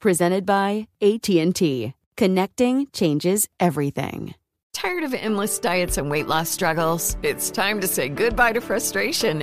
Presented by AT&T. Connecting changes everything. Tired of endless diets and weight loss struggles? It's time to say goodbye to frustration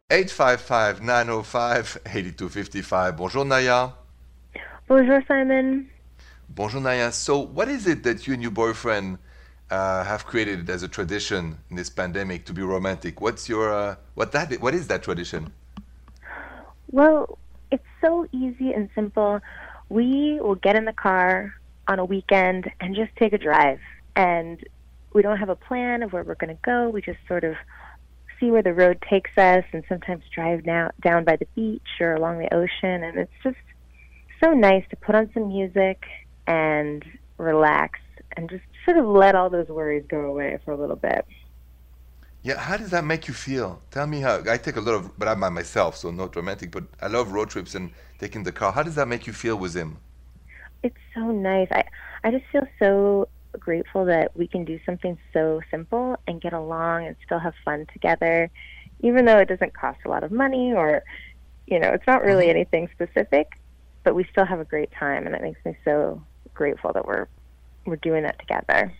855 905 8255. Bonjour, Naya. Bonjour, Simon. Bonjour, Naya. So, what is it that you and your boyfriend uh, have created as a tradition in this pandemic to be romantic? What's your uh, what that what is that tradition? Well, it's so easy and simple. We will get in the car on a weekend and just take a drive. And we don't have a plan of where we're going to go. We just sort of see where the road takes us and sometimes drive now, down by the beach or along the ocean. And it's just so nice to put on some music and relax and just sort of let all those worries go away for a little bit. Yeah, how does that make you feel? Tell me how. I take a lot of, but I'm by myself, so not romantic. But I love road trips and taking the car. How does that make you feel with him? It's so nice. I I just feel so grateful that we can do something so simple and get along and still have fun together, even though it doesn't cost a lot of money or, you know, it's not really mm-hmm. anything specific, but we still have a great time, and it makes me so grateful that we're we're doing that together.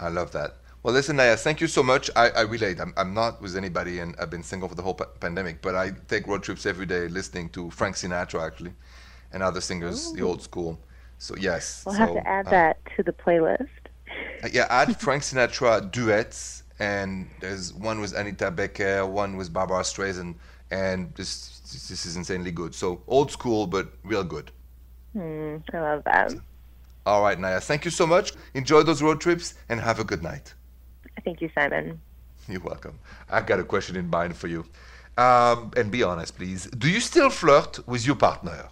I love that. Well, listen, Naya, thank you so much. I, I relate. I'm, I'm not with anybody, and I've been single for the whole pa- pandemic, but I take road trips every day listening to Frank Sinatra, actually, and other singers, the old school. So, yes. We'll so, have to add uh, that to the playlist. Uh, yeah, add Frank Sinatra duets, and there's one with Anita Baker, one with Barbra Streisand, and this this is insanely good. So old school, but real good. Hmm, I love that. All right, Naya, thank you so much. Enjoy those road trips and have a good night. Thank you, Simon. You're welcome. I've got a question in mind for you. Um, and be honest, please. Do you still flirt with your partner?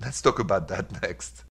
Let's talk about that next.